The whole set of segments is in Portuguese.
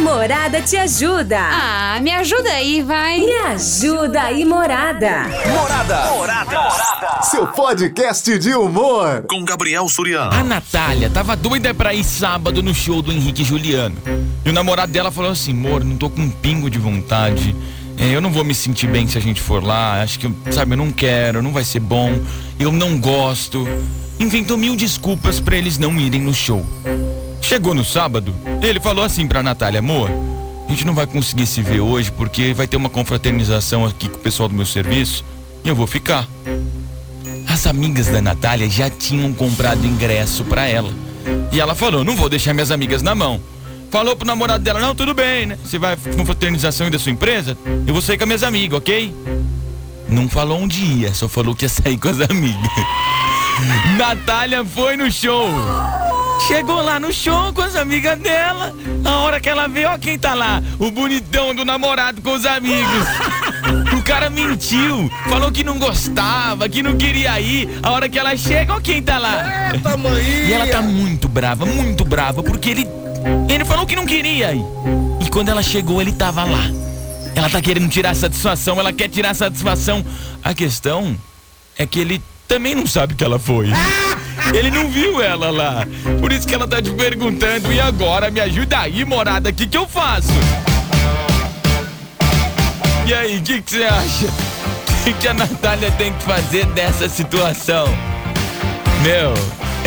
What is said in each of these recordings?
Morada te ajuda. Ah, me ajuda aí, vai. Me ajuda aí, Morada. Morada. Morada. Seu podcast de humor. Com Gabriel Suriano. A Natália tava doida pra ir sábado no show do Henrique Juliano. E o namorado dela falou assim: amor, não tô com um pingo de vontade. É, eu não vou me sentir bem se a gente for lá. Acho que, sabe, eu não quero, não vai ser bom. Eu não gosto. Inventou mil desculpas pra eles não irem no show. Chegou no sábado, ele falou assim pra Natália: amor, a gente não vai conseguir se ver hoje porque vai ter uma confraternização aqui com o pessoal do meu serviço e eu vou ficar. As amigas da Natália já tinham comprado ingresso pra ela. E ela falou: não vou deixar minhas amigas na mão. Falou pro namorado dela: não, tudo bem, né? Você vai com fraternização da sua empresa? Eu vou sair com as minhas amigas, ok? Não falou onde ia, só falou que ia sair com as amigas. Natália foi no show. Chegou lá no show com as amigas dela. A hora que ela veio, ó quem tá lá. O bonitão do namorado com os amigos. O cara mentiu. Falou que não gostava, que não queria ir. A hora que ela chega, ó quem tá lá. Eita, mãe! E ela tá muito brava, muito brava, porque ele. Ele falou que não queria ir. E quando ela chegou, ele tava lá. Ela tá querendo tirar satisfação, ela quer tirar satisfação. A questão é que ele também não sabe que ela foi. Ele não viu ela lá. Por isso que ela tá te perguntando. E agora, me ajuda aí, morada, o que, que eu faço? E aí, o que, que você acha? O que, que a Natália tem que fazer dessa situação? Meu,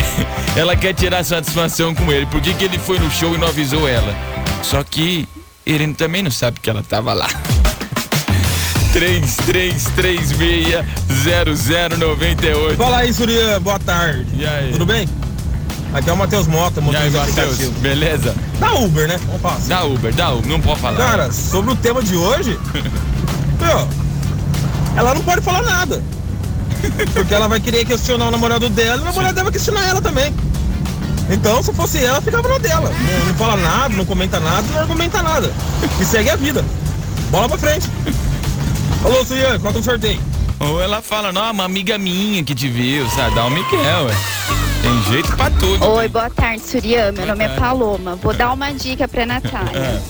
ela quer tirar satisfação com ele. Por que, que ele foi no show e não avisou ela? Só que ele também não sabe que ela tava lá. 33360098. Fala aí, Surya, boa tarde. E aí? Tudo bem? Aqui é o Matheus Mota, motorista aplicativo. Beleza? Da Uber, né? Vamos falar assim. Dá Uber, dá Uber, não pode falar. Cara, sobre o tema de hoje, meu, ela não pode falar nada. Porque ela vai querer questionar o namorado dela e o namorado dela vai questionar ela também. Então, se fosse ela, ficava na dela. Não, não fala nada, não comenta nada, não argumenta nada. E segue a vida. Bola pra frente. Alô, Surya, qual é o sorteio? Ou ela fala, não, uma amiga minha que te viu, sabe? Dá um Miguel, ué. Tem jeito pra tudo. Oi, boa tarde, Surya. Meu nome é. Paloma. Vou dar uma dica pra Natália. É.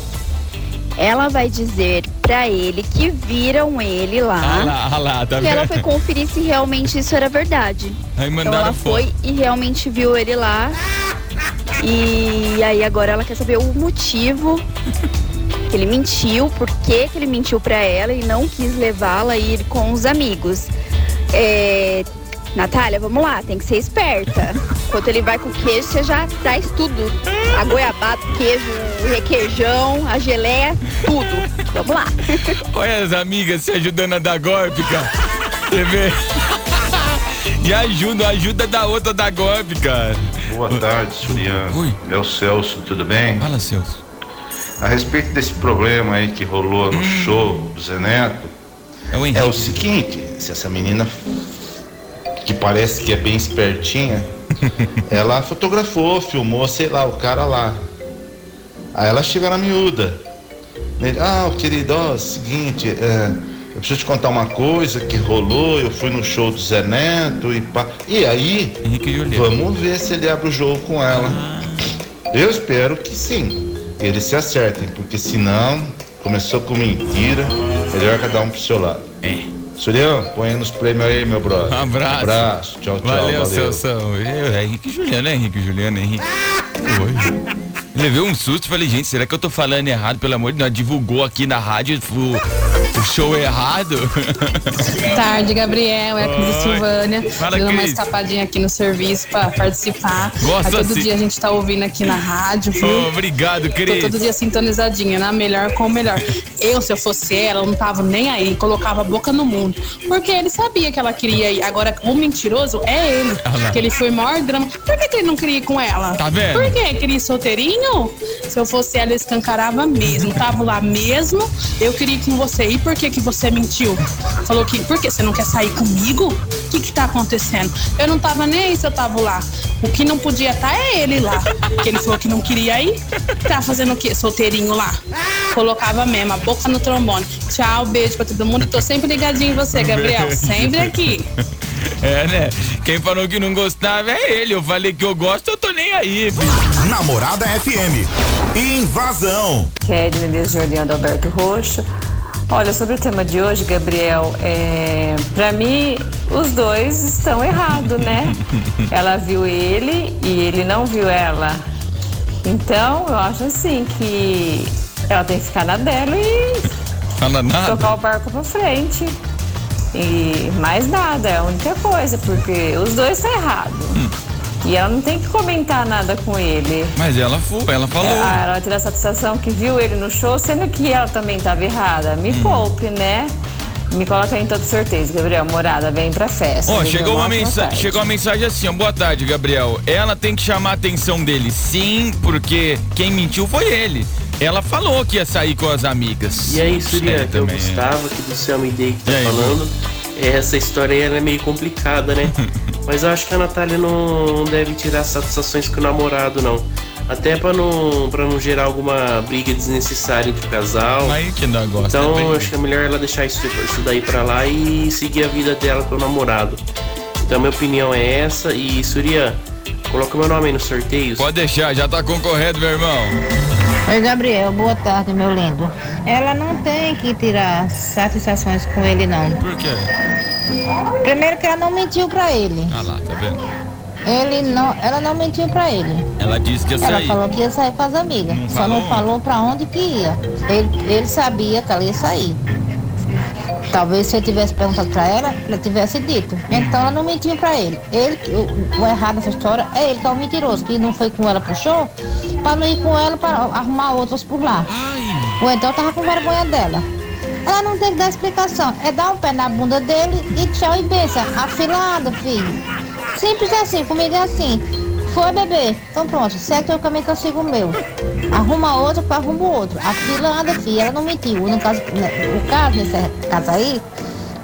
Ela vai dizer pra ele que viram ele Ah lá. lá, ah lá, tá E ela foi conferir se realmente isso era verdade. Aí Então mandaram ela foto. foi e realmente viu ele lá. E aí agora ela quer saber o motivo que ele mentiu, por que, que ele mentiu pra ela e não quis levá-la a ir com os amigos. É, Natália, vamos lá, tem que ser esperta. Enquanto ele vai com queijo, você já traz tudo. A goiabada, o queijo, o requeijão, a geleia, tudo. Vamos lá. Olha as amigas se ajudando a dar golpe, cara. Você vê? E ajuda, ajuda da outra a dar golpe, cara. Boa tarde, Suriano. Oi. É o Celso, tudo bem? Fala, Celso. A respeito desse problema aí que rolou no show do Zé Neto, É o é o seguinte, se essa menina que parece que é bem espertinha, ela fotografou, filmou, sei lá, o cara lá. Aí ela chega na miúda. Ele, ah, querido, ó, seguinte, é, eu preciso te contar uma coisa que rolou, eu fui no show do Zé Neto e pá. E aí, Henrique. Vamos ver se ele abre o jogo com ela. Eu espero que sim. Eles se acertem, porque senão começou com mentira. Melhor cada um pro seu lado. É. Surião, põe nos prêmios aí, meu brother. Um abraço. Abraço. Tchau, tchau. Valeu, valeu. Celso. Eu, é Henrique e Juliano, é Henrique e Juliano, é Henrique. Oi. Levei um susto, falei, gente, será que eu tô falando errado? Pelo amor de Deus, divulgou aqui na rádio o show errado. tarde, Gabriel. É a Cris Oi. Silvânia. Fala, Dando uma escapadinha aqui no serviço pra participar. Gosto Aí todo assim. dia a gente tá ouvindo aqui na rádio, viu? Obrigado, Tô Cris. todo dia sintonizadinha, na melhor com o melhor. Eu, se eu fosse ela, não tava nem aí, colocava a boca no mundo. Porque ele sabia que ela queria ir. Agora, o mentiroso é ele. Ah que ele foi o maior drama. Por que, que ele não queria ir com ela? Tá vendo? Por quê? Queria ir solteirinho? Se eu fosse ela, eu escancarava mesmo. Tava lá mesmo. Eu queria ir com você. E por que, que você mentiu? Falou que, por que? Você não quer sair comigo? que que tá acontecendo? Eu não tava nem aí se eu tava lá. O que não podia estar tá é ele lá. Que ele falou que não queria ir. Tá fazendo o quê? Solteirinho lá. Colocava mesmo, a boca no trombone. Tchau, beijo pra todo mundo. Tô sempre ligadinho em você, Gabriel. Sempre aqui. É, né? Quem falou que não gostava é ele. Eu falei que eu gosto, eu tô nem aí, filho. Namorada FM. Invasão. Kedney desde Orlando Alberto Roxo. Olha, sobre o tema de hoje, Gabriel, é, para mim os dois estão errados, né? Ela viu ele e ele não viu ela. Então, eu acho assim que ela tem que ficar na dela e Fala nada. tocar o barco pra frente. E mais nada, é a única coisa, porque os dois estão errados. E ela não tem que comentar nada com ele. Mas ela foi, ela falou. Ah, ela a satisfação que viu ele no show, sendo que ela também estava errada. Me poupe, né? Me coloca em todo sorteio, Gabriel. Morada, vem pra festa. Ó, Me chegou uma, ótima mensa tarde. chegou uma mensagem assim, ó, boa tarde, Gabriel. Ela tem que chamar a atenção dele, sim, porque quem mentiu foi ele. Ela falou que ia sair com as amigas. E aí, Surya, É, que também, é. Gustavo aqui do Céu Day que tá aí, falando. Essa história aí ela é meio complicada, né? Mas eu acho que a Natália não deve tirar satisfações com o namorado, não. Até pra não, pra não gerar alguma briga desnecessária entre o casal. Aí que não gosta. Então bem. eu acho que é melhor ela deixar isso, isso daí pra lá e seguir a vida dela com o namorado. Então minha opinião é essa e Surya, coloca meu nome aí nos sorteios. Pode deixar, já tá concorrendo, meu irmão. Oi, Gabriel, boa tarde, meu lindo. Ela não tem que tirar satisfações com ele, não. Por quê? Primeiro que ela não mentiu pra ele. Ah lá, tá vendo? Ele não, ela não mentiu pra ele. Ela disse que ia Ela sair. falou que ia sair com as amigas. Não Só não falou? falou pra onde que ia. Ele, ele sabia que ela ia sair. Talvez se eu tivesse perguntado pra ela, ela tivesse dito. Então ela não mentiu pra ele. Ele, o, o errado dessa história é ele que é o mentiroso, que não foi com ela pro show, pra não ir com ela para arrumar outras por lá. Ou então tava com vergonha dela. Ela não tem que dar explicação. É dar um pé na bunda dele e tchau e benção. Afilado, filho. Simples assim, comigo é assim. Foi, bebê. Então pronto, segue teu caminho que eu sigo o meu. Arruma outro, arrumo outro. A filho, ela não mentiu. No caso, né, o caso nesse caso aí,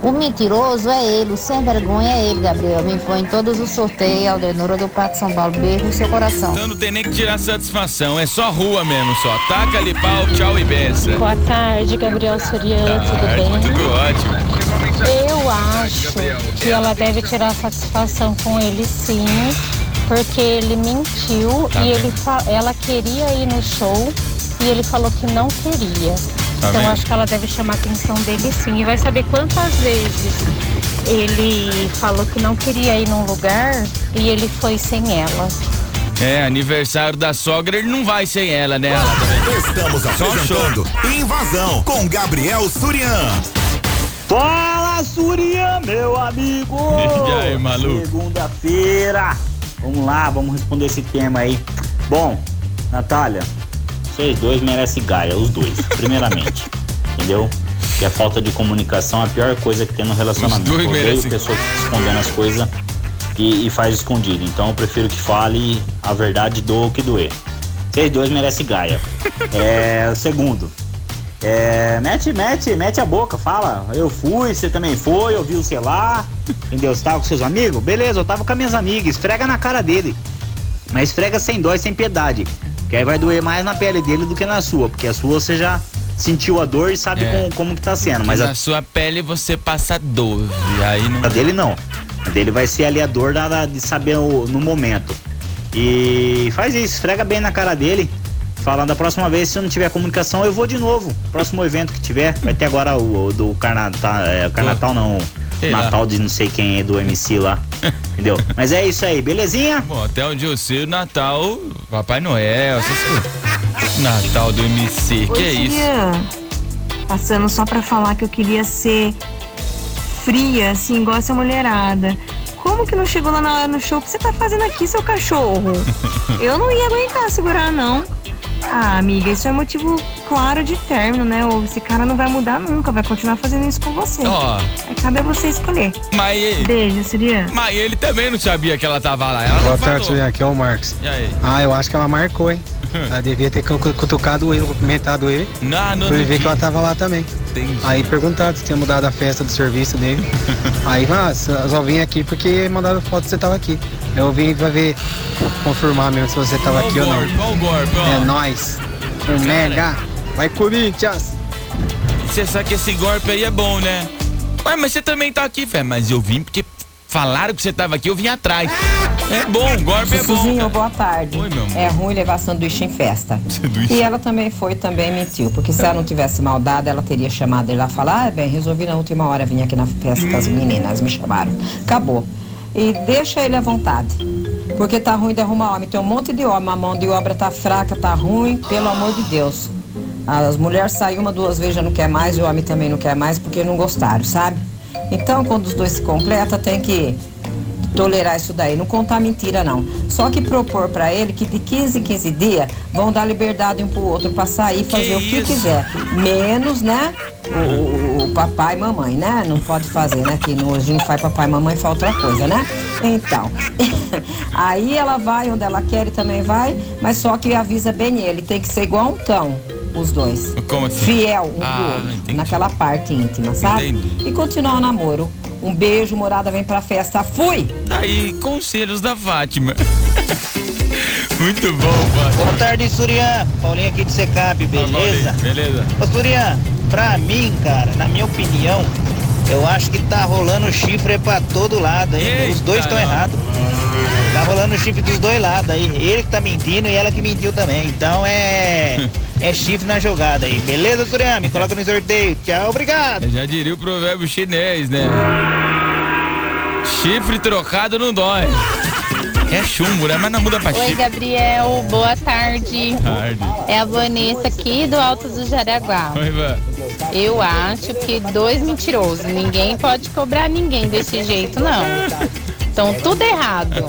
o mentiroso é ele, o sem vergonha é ele, Gabriel. Me põe em todos os sorteios, Aldenora do Parque São Paulo. Beijo no seu coração. Então não tem nem que tirar satisfação, é só rua mesmo, só. Taca ali pau, tchau e benção. Boa tarde, Gabriel Soriano, tudo Ah, bem? tudo ótimo. Eu acho que ela deve tirar satisfação com ele sim, porque ele mentiu Tá e bem. ele ela queria ir no show e ele falou que não queria. Tá então vendo? acho que ela deve chamar a atenção dele sim e vai saber quantas vezes ele falou que não queria ir num lugar e ele foi sem ela. É, aniversário da sogra, ele não vai sem ela, né? Ela. Estamos apresentando Invasão com Gabriel Surian. Fala, Surya, meu amigo! E aí, maluco? Segunda-feira. Vamos lá, vamos responder esse tema aí. Bom, Natália, vocês dois merecem gaia, os dois, primeiramente. entendeu? Que a falta de comunicação é a pior coisa que tem no relacionamento. Eu odeio pessoa que fica escondendo as coisas e, e faz escondido. Então eu prefiro que fale a verdade do que doer. Vocês dois merecem gaia. É, segundo, é, mete, mete, mete a boca, fala. Eu fui, você também foi, eu vi o sei lá. Entendeu? Você tava com seus amigos? Beleza, eu tava com as minhas amigas. Esfrega na cara dele. Mas esfrega sem dó e sem piedade. Que aí vai doer mais na pele dele do que na sua. Porque a sua você já sentiu a dor e sabe É. como, como que tá sendo. Mas na a, sua pele você passa dor. E aí não. a dele não. A dele vai ser ali a dor da, da- de saber o- no momento. E faz isso, esfrega bem na cara dele. Falando da próxima vez, se eu não tiver comunicação, eu vou de novo. Próximo evento que tiver, vai ter agora o, o do Carnatal, é, Carnatal não, Sei lá. Natal de não sei quem é do MC lá. Entendeu? Mas é isso aí, belezinha? Bom, até onde eu sei, o Natal, Papai Noel, essas coisas. Natal do MC, que é isso? Passando só pra falar que eu queria ser fria, assim, igual essa mulherada. Como que não chegou lá na hora no show? O que você tá fazendo aqui, seu cachorro? Eu não ia aguentar segurar, não. Ah, amiga, isso é motivo claro de término, né? Ou esse cara não vai mudar nunca, vai continuar fazendo isso com você. Ó. Aí cabe a você escolher. Mas ele, Beijo, Sirian. mas ele também não sabia que ela tava lá. Ela Boa não tarde, falou. Juliana. Aqui é o Marcos. E aí? Ah, eu acho que ela marcou, hein? Ela devia ter cu- cutucado ele, cumprimentado ele. Não, não pra ele ver que ela tava lá também. Aí perguntaram se tinha mudado a festa do serviço dele. Aí, ah, só vim aqui porque mandaram foto que você tava aqui. Eu vim pra ver, confirmar mesmo se você tava aqui ou não. O? É nóis. Um mega. Vai Corinthians. Você sabe que esse golpe aí é bom, né? Ué, mas você também tá aqui, Fé. Mas eu vim porque falaram que você tava aqui, eu vim atrás. É bom, o golpe é bom. Suzinho, boa tarde. Oi, meu amor. É ruim levar sanduíche em festa. Sanduíche. E ela também foi, também mentiu. Porque se ela não tivesse maldade, ela teria chamado ele lá e falar, ah, bem, resolvi na última hora vir aqui na festa com as meninas, me chamaram. Acabou. E deixa ele à vontade. Porque tá ruim de arrumar homem. Tem um monte de homem, a mão de obra tá fraca, tá ruim, pelo amor de Deus. As mulheres saem uma, duas vezes já não quer mais, e o homem também não quer mais porque não gostaram, sabe? Então, quando os dois se completam, tem que tolerar isso daí, não contar mentira não. Só que propor pra ele que de 15 em 15 dias vão dar liberdade um pro outro pra sair e fazer o que isso? quiser. Menos, né? O, o papai e mamãe, né? Não pode fazer, né? Que hoje não faz papai e mamãe, faz outra coisa, né? Então, aí ela vai onde ela quer e também vai, mas só que avisa bem ele, tem que ser igual um cão, os dois. Como assim? Fiel um Ah, do outro, naquela parte íntima, sabe? Entendi. E continuar o namoro. Um beijo, morada vem pra festa. Fui! Aí, conselhos da Fátima. Muito bom, Fátima. Boa tarde, Surian. Paulinho aqui de Secap, beleza? Beleza. Ô, Surian, pra mim, cara, na minha opinião, eu acho que tá rolando chifre pra todo lado, hein? Os dois estão errados. Tá rolando chifre dos dois lados aí. Ele que tá mentindo e ela que mentiu também. Então é. É chifre na jogada aí. Beleza, Surian? Me coloca no sorteio. Tchau, obrigado. Eu já diria o provérbio chinês, né? Chifre trocado não dói. É chumbo, né? Mas não muda pra Oi, chifre. Gabriel, boa tarde. Tarde. É a Vanessa aqui do Alto do Jaraguá. Oi, Van. Eu acho que dois mentirosos. Ninguém pode cobrar ninguém desse jeito, não. Estão tudo errado.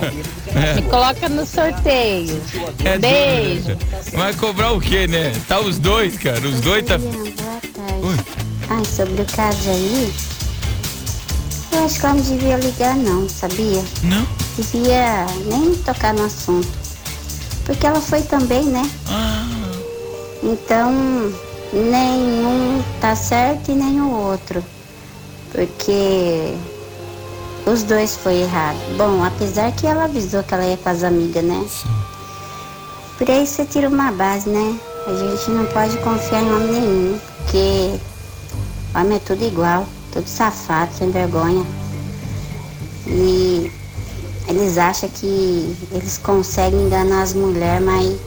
Me coloca no sorteio. É Beijo. Vai cobrar o quê, né? Tá os dois, cara. Os dois tá. Ai, sobre o caso aí, eu acho que ela não devia ligar não, sabia? Não? Devia nem tocar no assunto. Porque ela foi também, né? Então, nenhum tá certo e nem o outro. Porque os dois foi errado. Bom, apesar que ela avisou que ela ia com as amigas, né? Por aí você tira uma base, né? A gente não pode confiar em homem nenhum, porque homem é tudo igual, tudo safado, sem vergonha. E eles acham que eles conseguem enganar as mulheres, mas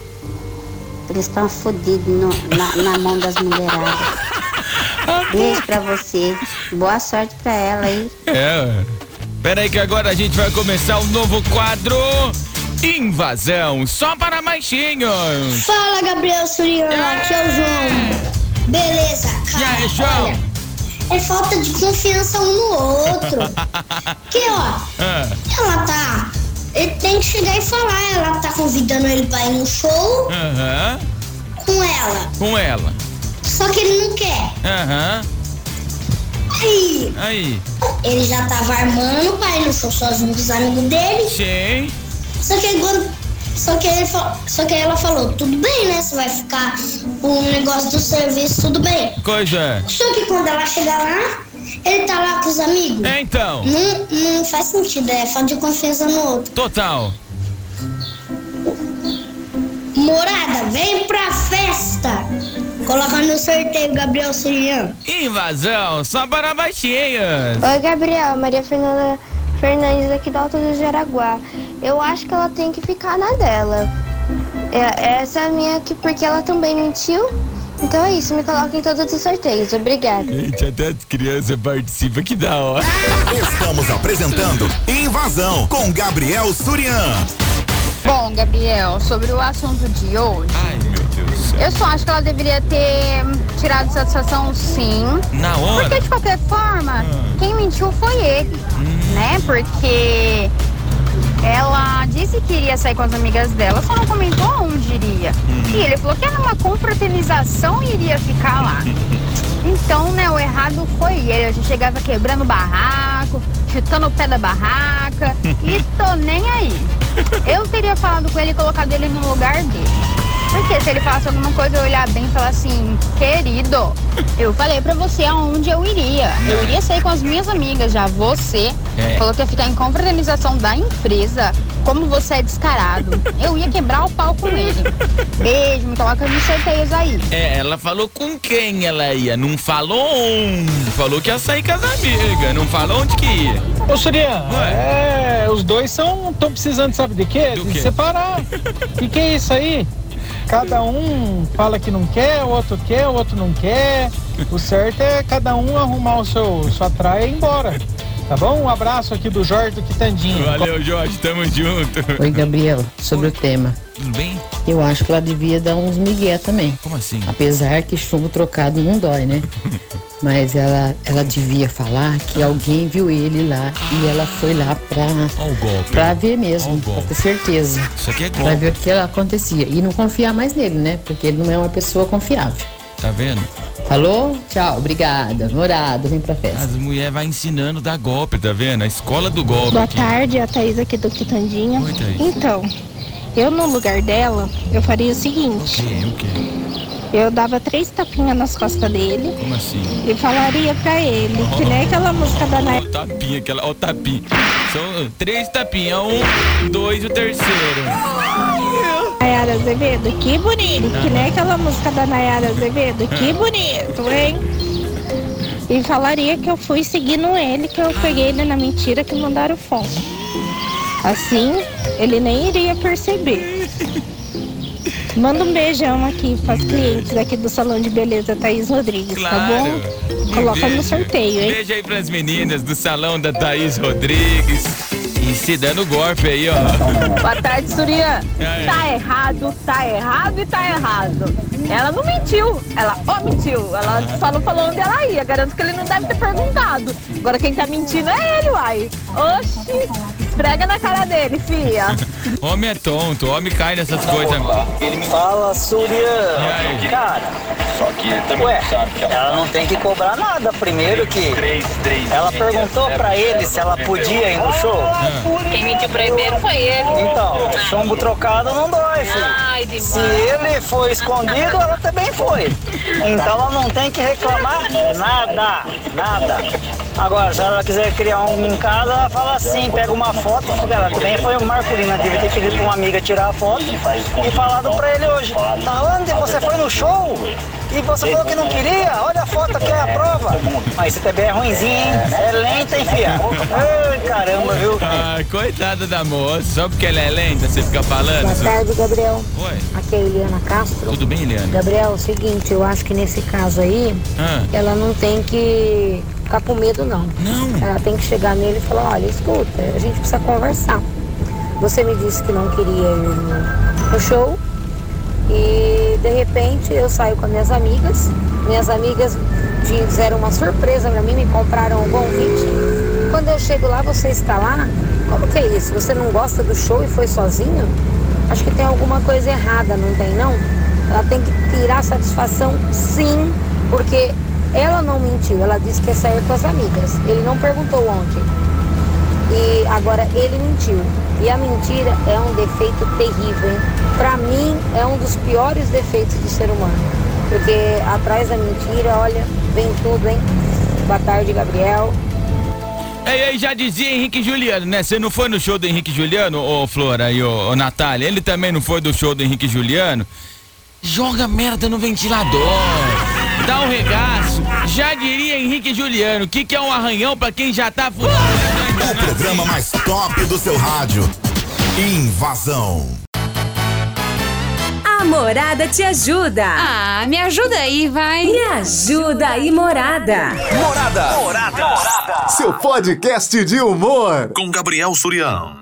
eles estão fodidos na, na mão das mulheradas. Beijo pra você. Boa sorte pra ela aí. É. Pera aí que agora a gente vai começar um novo quadro. Invasão só para baixinhos. Fala, Gabriel Suriano, aqui é o João. Beleza, cara. E aí, João? Olha, é falta de confiança um no outro. que, ó, Ah, ela tá... Ele tem que chegar e falar. Ela tá convidando ele pra ir no show Aham. com ela. Com ela. Só que ele não quer. Aham. Aí, Aí. Ele já tava armando pra ir no show sozinho com os amigos dele. Sim. Só que quando... Só que, ele, só que ela falou, tudo bem, né? Você vai ficar com o negócio do serviço, tudo bem. Coisa. Só que quando ela chegar lá, ele tá lá com os amigos. É, então. Não, não faz sentido, é falta de confiança no outro. Total. Morada, vem pra festa! Coloca no sorteio, Gabriel Surian. Invasão só para baixinhos. Oi, Gabriel. Maria Fernanda Fernandes aqui do Alto do Jaraguá. Eu acho que ela tem que ficar na dela. É, essa é a minha aqui porque ela também mentiu. Então é isso, me coloca em todos os sorteios. Obrigada. Gente, até as crianças participam, que da hora. Estamos apresentando Invasão com Gabriel Surian. Bom, Gabriel, sobre o assunto de hoje, Ai, eu só acho que ela deveria ter tirado satisfação sim. Na hora? Porque de qualquer forma, quem mentiu foi ele, né? Porque ela disse que iria sair com as amigas dela, só não comentou onde iria. E ele falou que era uma confraternização e iria ficar lá. Então, né, o errado foi ele. A gente chegava quebrando o barraco, chutando o pé da barraca e tô nem aí. Eu teria falado com ele e colocado ele no lugar dele. Porque se ele falasse alguma coisa, eu olhar bem e falar assim, querido, eu falei pra você aonde eu iria. Eu iria sair com as minhas amigas já. Você É. falou que ia ficar em confraternização da empresa. Como você é descarado. Eu ia quebrar o pau com ele. Beijo, me coloca nos sorteios aí. É, ela falou com quem ela ia. Não falou onde. Falou que ia sair com as amigas. Não falou onde que ia. Ô, Surya, é, os dois são estão precisando, sabe de quê? de separar. O que, que é isso aí? Cada um fala que não quer, o outro quer, o outro não quer. O certo é cada um arrumar o seu sua traia e ir embora. Tá bom? Um abraço aqui do Jorge do Quitandinho. Valeu, Jorge. Tamo junto. Oi, Gabriel, sobre o tema. Tudo bem? Eu acho que ela devia dar uns migué também. Como assim? Apesar que chumbo trocado não dói, né? Mas ela, ela devia falar que alguém viu ele lá e ela foi lá pra, pra ver mesmo, pra ter certeza. Isso aqui é Pra golpe. ver o que acontecia. E não confiar mais nele, né? Porque ele não é uma pessoa confiável. Tá vendo? Falou? Tchau, obrigada. Morado, vem pra festa. As mulheres vai ensinando a dar golpe, tá vendo? A escola do golpe. Boa aqui. tarde, a Thaís aqui do Quitandinha. Oi, Thaís. Então, eu no lugar dela, eu faria o seguinte. Que? O quê? Eu dava três tapinhas nas costas dele Como assim? e falaria pra ele, que nem aquela música da Nay. Ó o tapinha, aquela, ó o tapinha. São três tapinhas, um, dois e o terceiro. Azevedo, que bonito. Que nem aquela música da Nayara Azevedo, que bonito, hein? E falaria que eu fui seguindo ele, que eu peguei ele na mentira que mandaram foto. Assim, ele nem iria perceber. Manda um beijão aqui para as clientes aqui do Salão de Beleza Thaís Rodrigues, tá bom? Coloca no sorteio, hein? Beijo aí pras meninas do salão da Thaís Rodrigues. E se dando golpe aí, ó. Boa tarde, Surya. É. Tá errado, tá errado e tá errado. Ela não mentiu, ela omitiu. Ela só não falou onde ela ia. Garanto que ele não deve ter perguntado. Agora quem tá mentindo é ele, uai. Oxi, esfrega na cara dele, fia. Homem é tonto, homem cai nessas coisas. Fala, Surya. Cara, ué, ela não tem que cobrar nada primeiro que ela perguntou pra ele se ela podia ir no show. Quem mentiu primeiro foi ele. Então, chumbo trocado não dói, filho. Se ele foi escondido, ela também foi. Então ela não tem que reclamar nada, nada. Agora, se ela quiser criar um em casa, ela fala assim, pega uma foto, porque ela também foi o Marco Lima, devia ter pedido pra uma amiga tirar a foto e falado pra ele hoje. Tá onde? Você foi no show? E você falou que não queria? Olha a foto aqui, é a prova. Mas você também é ruimzinho, hein? É lenta, hein, filha? Ai, caramba, viu? Ai, coitada da moça, só porque ela é lenta, você fica falando. Boa tarde, Gabriel. Oi. Aqui é a Eliana Castro. Tudo bem, Eliana? Gabriel, é o seguinte, eu acho que nesse caso aí, Ah. ela não tem que ficar com medo, não. Não. Ela tem que chegar nele e falar, olha, escuta, a gente precisa conversar. Você me disse que não queria ir no, show repente eu saio com as minhas amigas. Minhas amigas fizeram uma surpresa pra mim, me compraram um convite. Quando eu chego lá, você está lá? Como que é isso? Você não gosta do show e foi sozinho? Acho que tem alguma coisa errada, não tem não? Ela tem que tirar satisfação sim, porque ela não mentiu, ela disse que ia sair com as amigas. Ele não perguntou ontem. E agora ele mentiu. E a mentira é um defeito terrível? Pra mim é um dos piores defeitos do ser humano. Porque atrás da mentira, olha, vem tudo, hein? Boa tarde, Gabriel. Ei, ei, já dizia Henrique Juliano, né? Você não foi no show do Henrique Juliano, ô Flora e ô, ô Natália? Ele também não foi do show do Henrique Juliano? Joga merda no ventilador. Dá um regaço. Já diria Henrique Juliano, o que, que é um arranhão pra quem já tá fudido? O programa mais top do seu rádio. Invasão. A Morada te ajuda. Ah, me ajuda aí, vai. Me ajuda aí, Morada. Morada. Morada. Seu podcast de humor. Com Gabriel Surião.